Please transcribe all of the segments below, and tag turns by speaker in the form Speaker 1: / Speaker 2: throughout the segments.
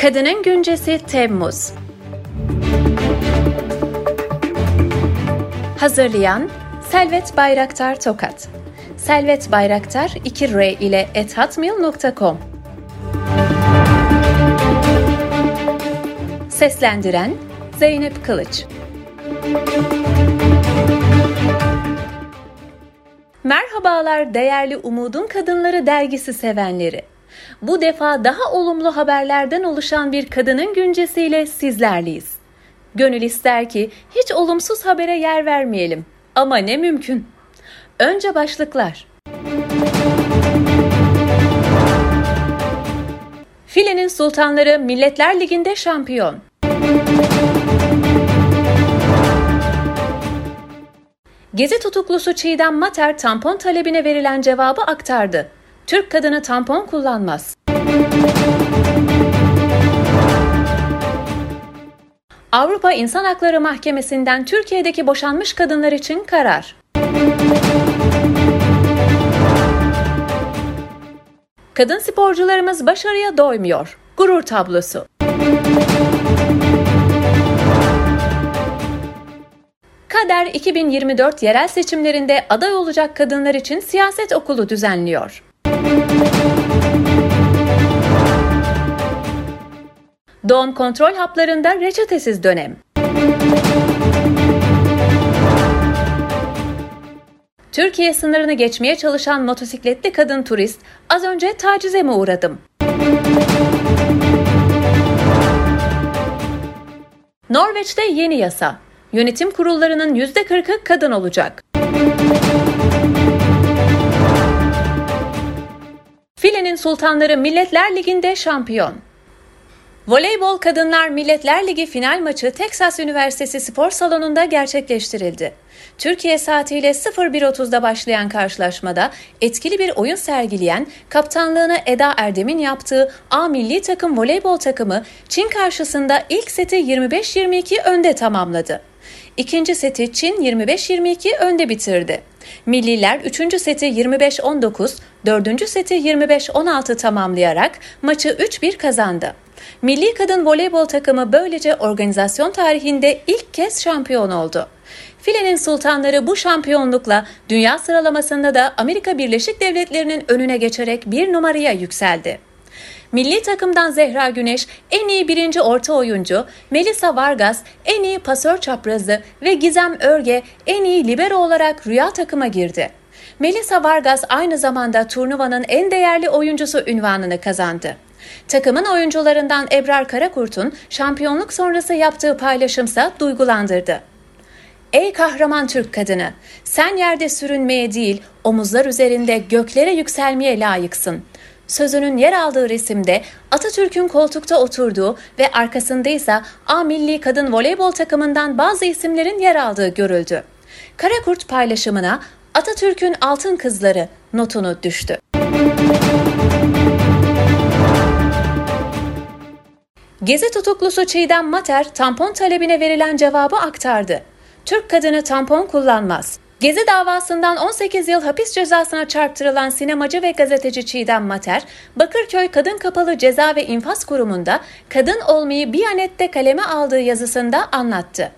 Speaker 1: Kadının Güncesi Temmuz. Hazırlayan Selvet Bayraktar Tokat. Selvet Bayraktar 2 R ile ethatmail.com Seslendiren Zeynep Kılıç. Merhabalar değerli Umudun Kadınları dergisi sevenleri. Bu defa daha olumlu haberlerden oluşan bir kadının güncesiyle sizlerleyiz. Gönül ister ki hiç olumsuz habere yer vermeyelim. Ama ne mümkün. Önce başlıklar. Filenin sultanları Milletler Ligi'nde şampiyon. Gezi tutuklusu Çiğdem Mater tampon talebine verilen cevabı aktardı. Türk kadını tampon kullanmaz. Avrupa İnsan Hakları Mahkemesi'nden Türkiye'deki boşanmış kadınlar için karar. Kadın sporcularımız başarıya doymuyor. Gurur tablosu. Kader 2024 yerel seçimlerinde aday olacak kadınlar için siyaset okulu düzenliyor. Doğum kontrol haplarında reçetesiz dönem. Türkiye sınırını geçmeye çalışan motosikletli kadın turist az önce tacize mi uğradım? Norveç'te yeni yasa. Yönetim kurullarının %40'ı kadın olacak. Filenin sultanları Milletler Ligi'nde şampiyon. Voleybol Kadınlar Milletler Ligi final maçı Texas Üniversitesi Spor Salonu'nda gerçekleştirildi. Türkiye saatiyle 01.30'da başlayan karşılaşmada etkili bir oyun sergileyen, kaptanlığını Eda Erdem'in yaptığı A milli takım voleybol takımı Çin karşısında ilk seti 25-22 önde tamamladı. İkinci seti Çin 25-22 önde bitirdi. Milliler 3. seti 25-19, 4. seti 25-16 tamamlayarak maçı 3-1 kazandı. Milli kadın voleybol takımı böylece organizasyon tarihinde ilk kez şampiyon oldu. Filenin sultanları bu şampiyonlukla dünya sıralamasında da Amerika Birleşik Devletleri'nin önüne geçerek bir numaraya yükseldi. Milli takımdan Zehra Güneş en iyi birinci orta oyuncu, Melisa Vargas en iyi pasör çaprazı ve Gizem Örge en iyi libero olarak rüya takıma girdi. Melisa Vargas aynı zamanda turnuvanın en değerli oyuncusu ünvanını kazandı. Takımın oyuncularından Ebrar Karakurt'un şampiyonluk sonrası yaptığı paylaşımsa duygulandırdı. Ey kahraman Türk kadını, sen yerde sürünmeye değil, omuzlar üzerinde göklere yükselmeye layıksın. Sözünün yer aldığı resimde Atatürk'ün koltukta oturduğu ve arkasındaysa A Milli Kadın Voleybol takımından bazı isimlerin yer aldığı görüldü. Karakurt paylaşımına Atatürk'ün altın kızları notunu düştü. Gezi tutuklusu Çiğdem Mater tampon talebine verilen cevabı aktardı. Türk kadını tampon kullanmaz. Gezi davasından 18 yıl hapis cezasına çarptırılan sinemacı ve gazeteci Çiğdem Mater, Bakırköy Kadın Kapalı Ceza ve İnfaz Kurumu'nda kadın olmayı Biyanet'te kaleme aldığı yazısında anlattı.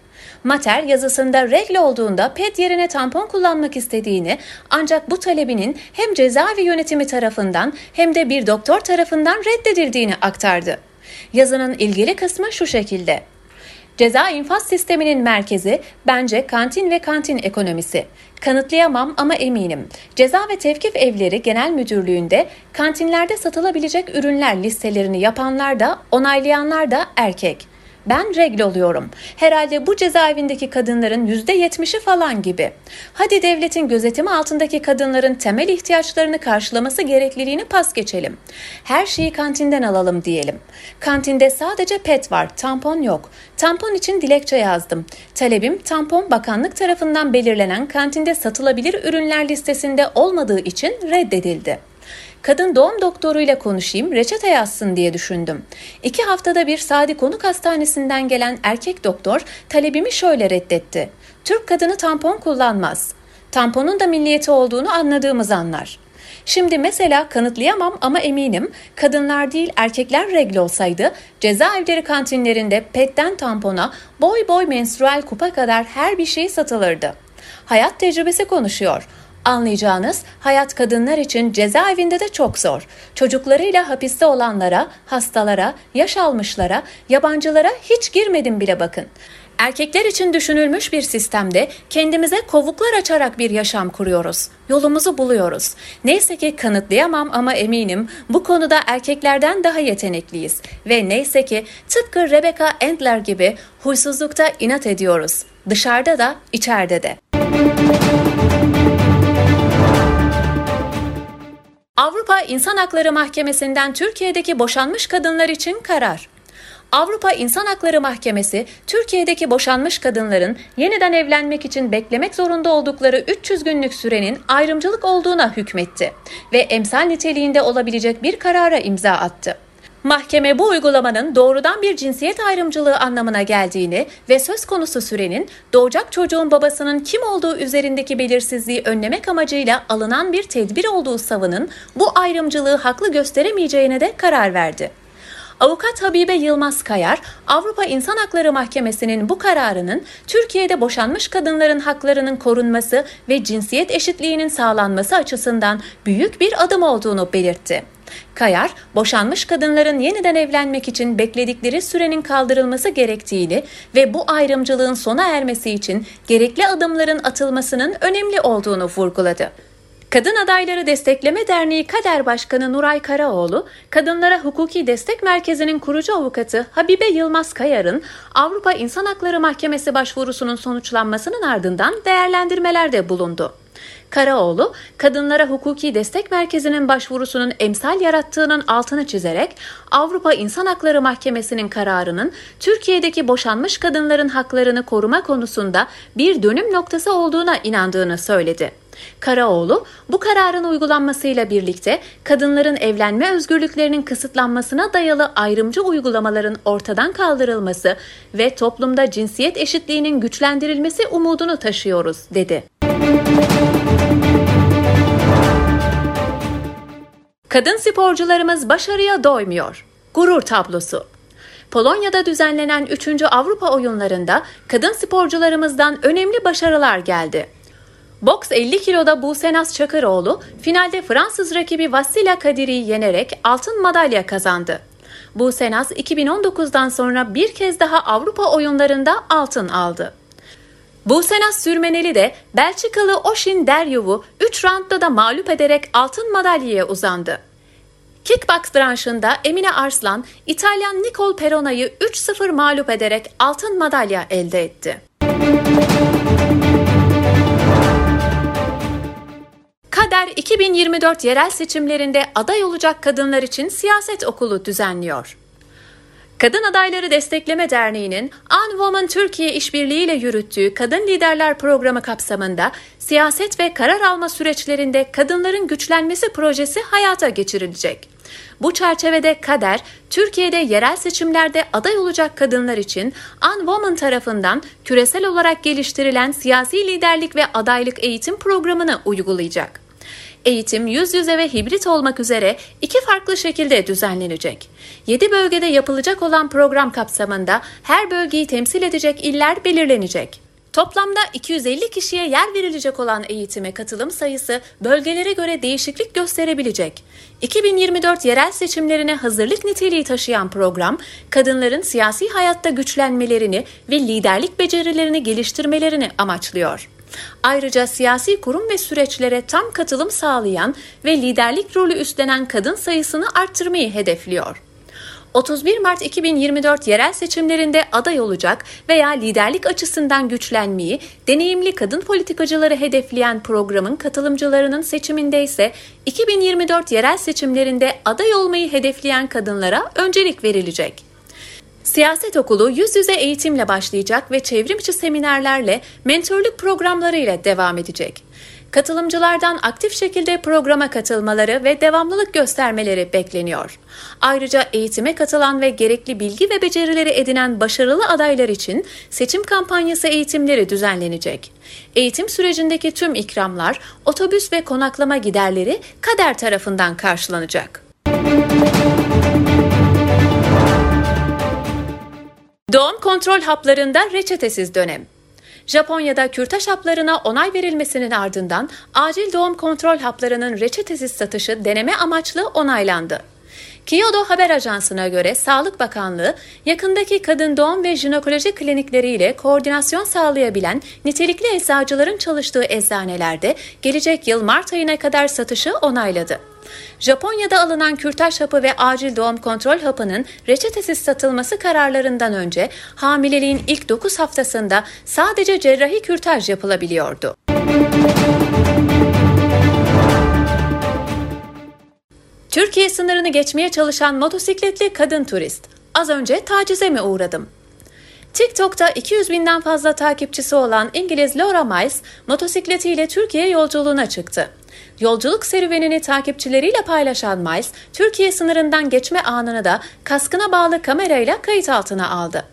Speaker 1: Mater yazısında regle olduğunda pet yerine tampon kullanmak istediğini ancak bu talebinin hem cezaevi yönetimi tarafından hem de bir doktor tarafından reddedildiğini aktardı. Yazının ilgili kısmı şu şekilde. Ceza infaz sisteminin merkezi bence kantin ve kantin ekonomisi. Kanıtlayamam ama eminim. Ceza ve Tevkif Evleri Genel Müdürlüğü'nde kantinlerde satılabilecek ürünler listelerini yapanlar da onaylayanlar da erkek. Ben regle oluyorum. Herhalde bu cezaevindeki kadınların yüzde yetmişi falan gibi. Hadi devletin gözetimi altındaki kadınların temel ihtiyaçlarını karşılaması gerekliliğini pas geçelim. Her şeyi kantinden alalım diyelim. Kantinde sadece pet var, tampon yok. Tampon için dilekçe yazdım. Talebim tampon bakanlık tarafından belirlenen kantinde satılabilir ürünler listesinde olmadığı için reddedildi. Kadın doğum doktoruyla konuşayım, reçete yazsın diye düşündüm. İki haftada bir Sadi Konuk Hastanesi'nden gelen erkek doktor talebimi şöyle reddetti. Türk kadını tampon kullanmaz. Tamponun da milliyeti olduğunu anladığımız anlar. Şimdi mesela kanıtlayamam ama eminim kadınlar değil erkekler regl olsaydı cezaevleri kantinlerinde petten tampona, boy boy menstrual kupa kadar her bir şey satılırdı. Hayat tecrübesi konuşuyor. Anlayacağınız hayat kadınlar için cezaevinde de çok zor. Çocuklarıyla hapiste olanlara, hastalara, yaş almışlara, yabancılara hiç girmedim bile bakın. Erkekler için düşünülmüş bir sistemde kendimize kovuklar açarak bir yaşam kuruyoruz. Yolumuzu buluyoruz. Neyse ki kanıtlayamam ama eminim bu konuda erkeklerden daha yetenekliyiz. Ve neyse ki tıpkı Rebecca Endler gibi huysuzlukta inat ediyoruz. Dışarıda da içeride de. Avrupa İnsan Hakları Mahkemesi'nden Türkiye'deki boşanmış kadınlar için karar. Avrupa İnsan Hakları Mahkemesi, Türkiye'deki boşanmış kadınların yeniden evlenmek için beklemek zorunda oldukları 300 günlük sürenin ayrımcılık olduğuna hükmetti ve emsal niteliğinde olabilecek bir karara imza attı. Mahkeme bu uygulamanın doğrudan bir cinsiyet ayrımcılığı anlamına geldiğini ve söz konusu sürenin doğacak çocuğun babasının kim olduğu üzerindeki belirsizliği önlemek amacıyla alınan bir tedbir olduğu savının bu ayrımcılığı haklı gösteremeyeceğine de karar verdi. Avukat Habibe Yılmaz Kayar, Avrupa İnsan Hakları Mahkemesi'nin bu kararının Türkiye'de boşanmış kadınların haklarının korunması ve cinsiyet eşitliğinin sağlanması açısından büyük bir adım olduğunu belirtti. Kayar, boşanmış kadınların yeniden evlenmek için bekledikleri sürenin kaldırılması gerektiğini ve bu ayrımcılığın sona ermesi için gerekli adımların atılmasının önemli olduğunu vurguladı. Kadın Adayları Destekleme Derneği Kader Başkanı Nuray Karaoğlu, Kadınlara Hukuki Destek Merkezi'nin kurucu avukatı Habibe Yılmaz Kayar'ın Avrupa İnsan Hakları Mahkemesi başvurusunun sonuçlanmasının ardından değerlendirmelerde bulundu. Karaoğlu, Kadınlara Hukuki Destek Merkezi'nin başvurusunun emsal yarattığının altını çizerek Avrupa İnsan Hakları Mahkemesi'nin kararının Türkiye'deki boşanmış kadınların haklarını koruma konusunda bir dönüm noktası olduğuna inandığını söyledi. Karaoğlu, bu kararın uygulanmasıyla birlikte kadınların evlenme özgürlüklerinin kısıtlanmasına dayalı ayrımcı uygulamaların ortadan kaldırılması ve toplumda cinsiyet eşitliğinin güçlendirilmesi umudunu taşıyoruz, dedi. Kadın sporcularımız başarıya doymuyor. Gurur tablosu. Polonya'da düzenlenen 3. Avrupa oyunlarında kadın sporcularımızdan önemli başarılar geldi. Boks 50 kiloda Buse Naz Çakıroğlu finalde Fransız rakibi Vassila Kadiri'yi yenerek altın madalya kazandı. Buse Naz 2019'dan sonra bir kez daha Avrupa oyunlarında altın aldı. Buse Naz Sürmeneli de Belçikalı Oshin Deryov'u 3 roundda da mağlup ederek altın madalyaya uzandı. Kickbox branşında Emine Arslan, İtalyan Nicole Perona'yı 3-0 mağlup ederek altın madalya elde etti. Kader 2024 yerel seçimlerinde aday olacak kadınlar için siyaset okulu düzenliyor. Kadın Adayları Destekleme Derneği'nin On Woman Türkiye işbirliğiyle yürüttüğü Kadın Liderler Programı kapsamında siyaset ve karar alma süreçlerinde kadınların güçlenmesi projesi hayata geçirilecek. Bu çerçevede Kader, Türkiye'de yerel seçimlerde aday olacak kadınlar için On Woman tarafından küresel olarak geliştirilen siyasi liderlik ve adaylık eğitim programını uygulayacak. Eğitim yüz yüze ve hibrit olmak üzere iki farklı şekilde düzenlenecek. 7 bölgede yapılacak olan program kapsamında her bölgeyi temsil edecek iller belirlenecek. Toplamda 250 kişiye yer verilecek olan eğitime katılım sayısı bölgelere göre değişiklik gösterebilecek. 2024 yerel seçimlerine hazırlık niteliği taşıyan program, kadınların siyasi hayatta güçlenmelerini ve liderlik becerilerini geliştirmelerini amaçlıyor. Ayrıca siyasi kurum ve süreçlere tam katılım sağlayan ve liderlik rolü üstlenen kadın sayısını arttırmayı hedefliyor. 31 Mart 2024 yerel seçimlerinde aday olacak veya liderlik açısından güçlenmeyi deneyimli kadın politikacıları hedefleyen programın katılımcılarının seçiminde ise 2024 yerel seçimlerinde aday olmayı hedefleyen kadınlara öncelik verilecek. Siyaset okulu yüz yüze eğitimle başlayacak ve çevrimiçi seminerlerle mentorluk programları ile devam edecek. Katılımcılardan aktif şekilde programa katılmaları ve devamlılık göstermeleri bekleniyor. Ayrıca eğitime katılan ve gerekli bilgi ve becerileri edinen başarılı adaylar için seçim kampanyası eğitimleri düzenlenecek. Eğitim sürecindeki tüm ikramlar, otobüs ve konaklama giderleri kader tarafından karşılanacak. Doğum kontrol haplarında reçetesiz dönem. Japonya'da kürtaj haplarına onay verilmesinin ardından acil doğum kontrol haplarının reçetesiz satışı deneme amaçlı onaylandı. Kyodo Haber Ajansı'na göre Sağlık Bakanlığı yakındaki kadın doğum ve jinekoloji klinikleriyle koordinasyon sağlayabilen nitelikli eczacıların çalıştığı eczanelerde gelecek yıl Mart ayına kadar satışı onayladı. Japonya'da alınan kürtaj hapı ve acil doğum kontrol hapının reçetesiz satılması kararlarından önce hamileliğin ilk 9 haftasında sadece cerrahi kürtaj yapılabiliyordu. Türkiye sınırını geçmeye çalışan motosikletli kadın turist. Az önce tacize mi uğradım? TikTok'ta 200 binden fazla takipçisi olan İngiliz Laura Miles motosikletiyle Türkiye yolculuğuna çıktı. Yolculuk serüvenini takipçileriyle paylaşan Miles, Türkiye sınırından geçme anını da kaskına bağlı kamerayla kayıt altına aldı.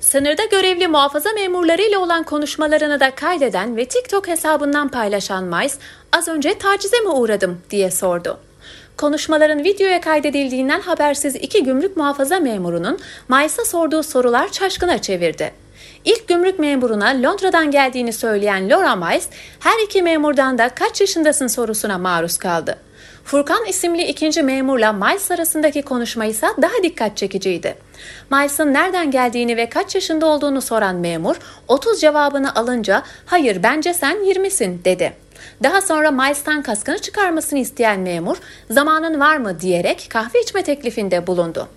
Speaker 1: Sınırda görevli muhafaza memurlarıyla olan konuşmalarını da kaydeden ve TikTok hesabından paylaşan Miles, az önce tacize mi uğradım diye sordu. Konuşmaların videoya kaydedildiğinden habersiz iki gümrük muhafaza memurunun Miles'a sorduğu sorular çaşkına çevirdi. İlk gümrük memuruna Londra'dan geldiğini söyleyen Laura Miles, her iki memurdan da kaç yaşındasın sorusuna maruz kaldı. Furkan isimli ikinci memurla Miles arasındaki konuşma ise daha dikkat çekiciydi. Miles'ın nereden geldiğini ve kaç yaşında olduğunu soran memur, 30 cevabını alınca hayır bence sen 20'sin dedi. Daha sonra Miles'tan kaskını çıkarmasını isteyen memur zamanın var mı diyerek kahve içme teklifinde bulundu.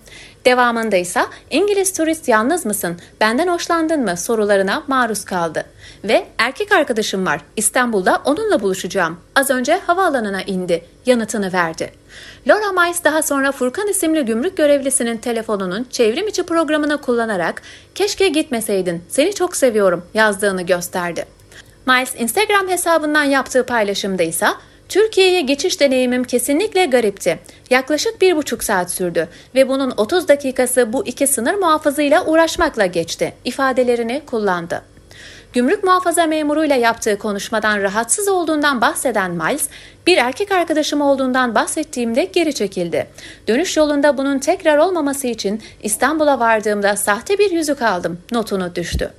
Speaker 1: Devamında ise İngiliz turist yalnız mısın, benden hoşlandın mı sorularına maruz kaldı. Ve erkek arkadaşım var, İstanbul'da onunla buluşacağım. Az önce havaalanına indi, yanıtını verdi. Laura Miles daha sonra Furkan isimli gümrük görevlisinin telefonunun çevrim içi programını kullanarak keşke gitmeseydin, seni çok seviyorum yazdığını gösterdi. Miles Instagram hesabından yaptığı paylaşımda ise Türkiye'ye geçiş deneyimim kesinlikle garipti. Yaklaşık bir buçuk saat sürdü ve bunun 30 dakikası bu iki sınır muhafızıyla uğraşmakla geçti ifadelerini kullandı. Gümrük muhafaza memuruyla yaptığı konuşmadan rahatsız olduğundan bahseden Miles, bir erkek arkadaşım olduğundan bahsettiğimde geri çekildi. Dönüş yolunda bunun tekrar olmaması için İstanbul'a vardığımda sahte bir yüzük aldım notunu düştü.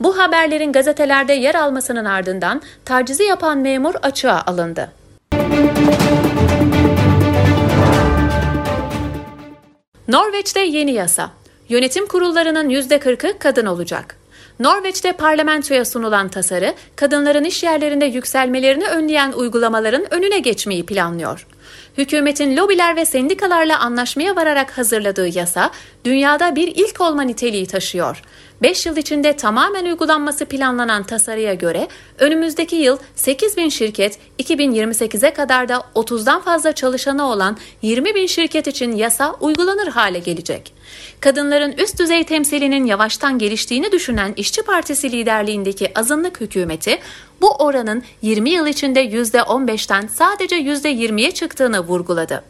Speaker 1: Bu haberlerin gazetelerde yer almasının ardından tacizi yapan memur açığa alındı. Norveç'te yeni yasa. Yönetim kurullarının %40'ı kadın olacak. Norveç'te parlamentoya sunulan tasarı, kadınların iş yerlerinde yükselmelerini önleyen uygulamaların önüne geçmeyi planlıyor. Hükümetin lobiler ve sendikalarla anlaşmaya vararak hazırladığı yasa, dünyada bir ilk olma niteliği taşıyor. 5 yıl içinde tamamen uygulanması planlanan tasarıya göre önümüzdeki yıl 8 bin şirket, 2028'e kadar da 30'dan fazla çalışanı olan 20 bin şirket için yasa uygulanır hale gelecek. Kadınların üst düzey temsilinin yavaştan geliştiğini düşünen İşçi Partisi liderliğindeki azınlık hükümeti bu oranın 20 yıl içinde %15'ten sadece %20'ye çıktığını vurguladı.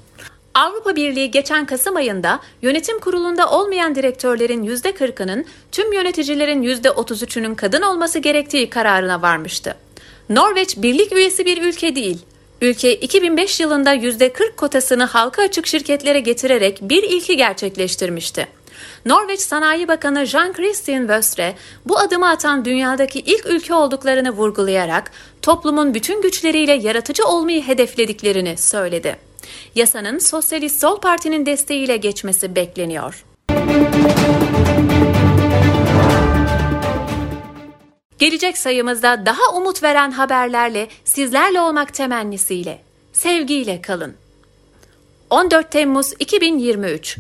Speaker 1: Avrupa Birliği geçen Kasım ayında yönetim kurulunda olmayan direktörlerin %40'ının tüm yöneticilerin %33'ünün kadın olması gerektiği kararına varmıştı. Norveç birlik üyesi bir ülke değil. Ülke 2005 yılında %40 kotasını halka açık şirketlere getirerek bir ilki gerçekleştirmişti. Norveç Sanayi Bakanı Jean Christian Wöstre bu adımı atan dünyadaki ilk ülke olduklarını vurgulayarak toplumun bütün güçleriyle yaratıcı olmayı hedeflediklerini söyledi yasanın Sosyalist Sol Parti'nin desteğiyle geçmesi bekleniyor. Gelecek sayımızda daha umut veren haberlerle sizlerle olmak temennisiyle. Sevgiyle kalın. 14 Temmuz 2023